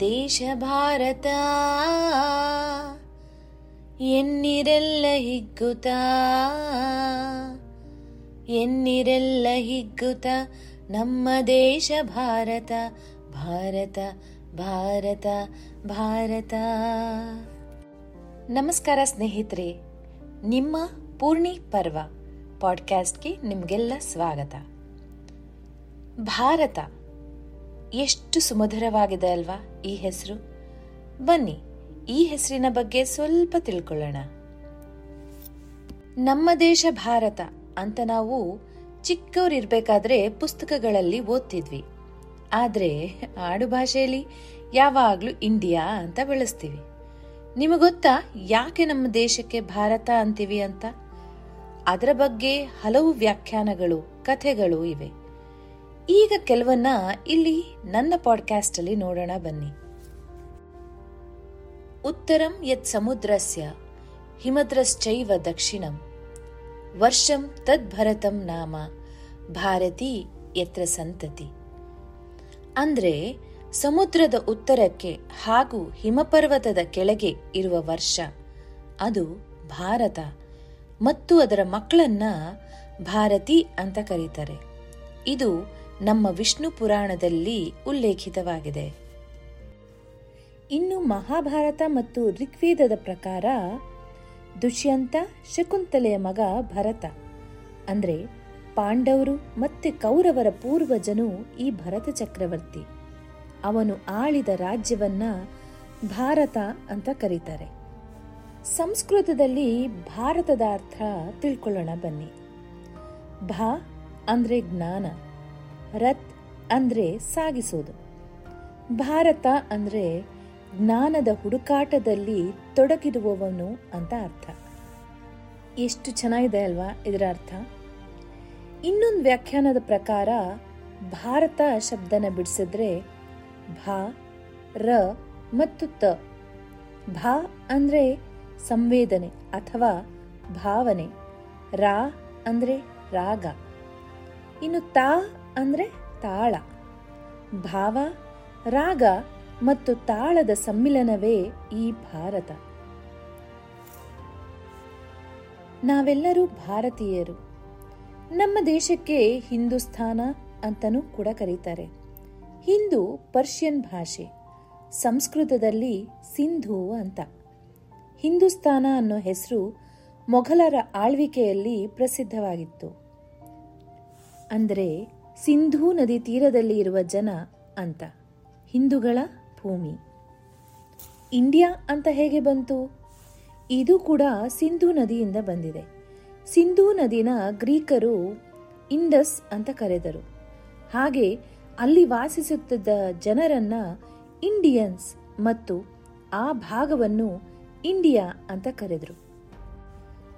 ದೇಶ ಭಾರತ. ಎನ್ನಿರೆಲ್ಲ ಹಿಗ್ಗುತ ಎನ್ನಿರೆಲ್ಲ ಹಿಗ್ಗುತ ನಮ್ಮ ದೇಶ ಭಾರತ ಭಾರತ ಭಾರತ ಭಾರತ. ನಮಸ್ಕಾರ ಸ್ನೇಹಿತರೆ, ನಿಮ್ಮ ಪೂರ್ಣಿ ಪರ್ವ ಪಾಡ್ಕ್ಯಾಸ್ಟ್ಗೆ ನಿಮಗೆಲ್ಲ ಸ್ವಾಗತ. ಭಾರತ ಎಷ್ಟು ಸುಮಧುರವಾಗಿದೆ ಅಲ್ವಾ ಈ ಹೆಸರು? ಬನ್ನಿ, ಈ ಹೆಸರಿನ ಬಗ್ಗೆ ಸ್ವಲ್ಪ ತಿಳ್ಕೊಳ್ಳೋಣ. ನಮ್ಮ ದೇಶ ಭಾರತ ಅಂತ ನಾವು ಚಿಕ್ಕವರಿರ್ಬೇಕಾದ್ರೆ ಪುಸ್ತಕಗಳಲ್ಲಿ ಓದ್ತಿದ್ವಿ. ಆದರೆ ಆಡು ಭಾಷೆಯಲ್ಲಿ ಯಾವಾಗಲೂ ಇಂಡಿಯಾ ಅಂತ ಬೆಳೆಸ್ತೀವಿ. ನಿಮಗೊತ್ತಾ ಯಾಕೆ ನಮ್ಮ ದೇಶಕ್ಕೆ ಭಾರತ ಅಂತೀವಿ ಅಂತ? ಅದರ ಬಗ್ಗೆ ಹಲವು ವ್ಯಾಖ್ಯಾನಗಳು, ಕಥೆಗಳು ಇವೆ. ಈಗ ಕೆಲವನ್ನ ಇಲ್ಲಿ ನನ್ನ ಪಾಡ್ಕಾಸ್ಟ್ ಅಲ್ಲಿ ನೋಡೋಣ ಬನ್ನಿ. ಉತ್ತರಂ ಯತ್ ಸಮುದ್ರಸ್ಯ, ಹಿಮದ್ರಶ್ಚೈವ ದಕ್ಷಿಣಂ. ವರ್ಷಂ ತದ್ಭರತಂ ನಾಮ, ಭಾರತಿ ಯತ್ರ ಸಂತತಿ. ಅಂದ್ರೆ ಸಮುದ್ರದ ಉತ್ತರಕ್ಕೆ ಹಾಗೂ ಹಿಮಪರ್ವತದ ಕೆಳಗೆ ಇರುವ ವರ್ಷ, ಅದು ಭಾರತ. ಮತ್ತು ಅದರ ಮಕ್ಕಳನ್ನ ಭಾರತಿ ಅಂತ ಕರೀತಾರೆ. ಇದು ನಮ್ಮ ವಿಷ್ಣು ಪುರಾಣದಲ್ಲಿ ಉಲ್ಲೇಖಿತವಾಗಿದೆ. ಇನ್ನು ಮಹಾಭಾರತ ಮತ್ತು ಋಗ್ವೇದದ ಪ್ರಕಾರ ದುಷ್ಯಂತ ಶಕುಂತಲೆಯ ಮಗ ಭರತ. ಅಂದ್ರೆ ಪಾಂಡವರು ಮತ್ತೆ ಕೌರವರ ಪೂರ್ವಜನು ಈ ಭರತ ಚಕ್ರವರ್ತಿ. ಅವನು ಆಳಿದ ರಾಜ್ಯವನ್ನ ಭಾರತ ಅಂತ ಕರೀತಾರೆ. ಸಂಸ್ಕೃತದಲ್ಲಿ ಭಾರತದ ಅರ್ಥ ತಿಳ್ಕೊಳ್ಳೋಣ ಬನ್ನಿ. ಭಾ ಅಂದ್ರೆ ಜ್ಞಾನ. ರಥ್ ಅಂದ್ರೆ ಸಾಗಿಸೋದು. ಭಾರತ ಅಂದ್ರೆ ಜ್ಞಾನದ ಹುಡುಕಾಟದಲ್ಲಿ ತೊಡಗಿರುವವನು ಅಂತ ಅರ್ಥ. ಎಷ್ಟು ಚೆನ್ನಾಗಿದೆ ಅಲ್ವಾ ಇದರ ಅರ್ಥ? ಇನ್ನೊಂದು ವ್ಯಾಖ್ಯಾನದ ಪ್ರಕಾರ ಭಾರತ ಶಬ್ದನ ಬಿಡಿಸಿದ್ರೆ ಭಾ, ರ ಮತ್ತು ತ. ಭಾ ಅಂದ್ರೆ ಸಂವೇದನೆ ಅಥವಾ ಭಾವನೆ. ರಾ ಅಂದ್ರೆ ರಾಗ. ಇನ್ನು ತಾ ಅಂದ್ರೆ ತಾಳ. ಭಾವ, ರಾಗ ಮತ್ತು ತಾಳದ ಸಮ್ಮಿಲನವೇ ಈ ಭಾರತ. ನಾವೆಲ್ಲರೂ ಭಾರತೀಯರು. ನಮ್ಮ ದೇಶಕ್ಕೆ ಹಿಂದೂಸ್ಥಾನ ಅಂತನೂ ಕೂಡ ಕರೀತಾರೆ. ಹಿಂದೂ ಪರ್ಷಿಯನ್ ಭಾಷೆ, ಸಂಸ್ಕೃತದಲ್ಲಿ ಸಿಂಧು ಅಂತ. ಹಿಂದೂಸ್ಥಾನ ಅನ್ನೋ ಹೆಸರು ಮೊಘಲರ ಆಳ್ವಿಕೆಯಲ್ಲಿ ಪ್ರಸಿದ್ಧವಾಗಿತ್ತು. ಅಂದರೆ ಸಿಂಧೂ ನದಿ ತೀರದಲ್ಲಿ ಇರುವ ಜನ ಅಂತ. ಹಿಂದೂಗಳ ಭೂಮಿ. ಇಂಡಿಯಾ ಅಂತ ಹೇಗೆ ಬಂತು? ಇದು ಕೂಡ ಸಿಂಧೂ ನದಿಯಿಂದ ಬಂದಿದೆ. ಸಿಂಧೂ ನದಿನ ಗ್ರೀಕರು ಇಂಡಸ್ ಅಂತ ಕರೆದರು. ಹಾಗೆ ಅಲ್ಲಿ ವಾಸಿಸುತ್ತಿದ್ದ ಜನರನ್ನ ಇಂಡಿಯನ್ಸ್ ಮತ್ತು ಆ ಭಾಗವನ್ನು ಇಂಡಿಯಾ ಅಂತ ಕರೆದರು.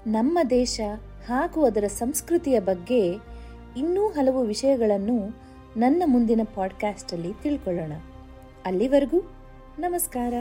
ನಮ್ಮ ದೇಶ ಹಾಗೂ ಅದರ ಸಂಸ್ಕೃತಿಯ ಬಗ್ಗೆ ಇನ್ನೂ ಹಲವು ವಿಷಯಗಳನ್ನು ನನ್ನ ಮುಂದಿನ ಪಾಡ್ಕಾಸ್ಟಲ್ಲಿ ತಿಳ್ಕೊಳ್ಳೋಣ. ಅಲ್ಲಿವರೆಗೂ ನಮಸ್ಕಾರ.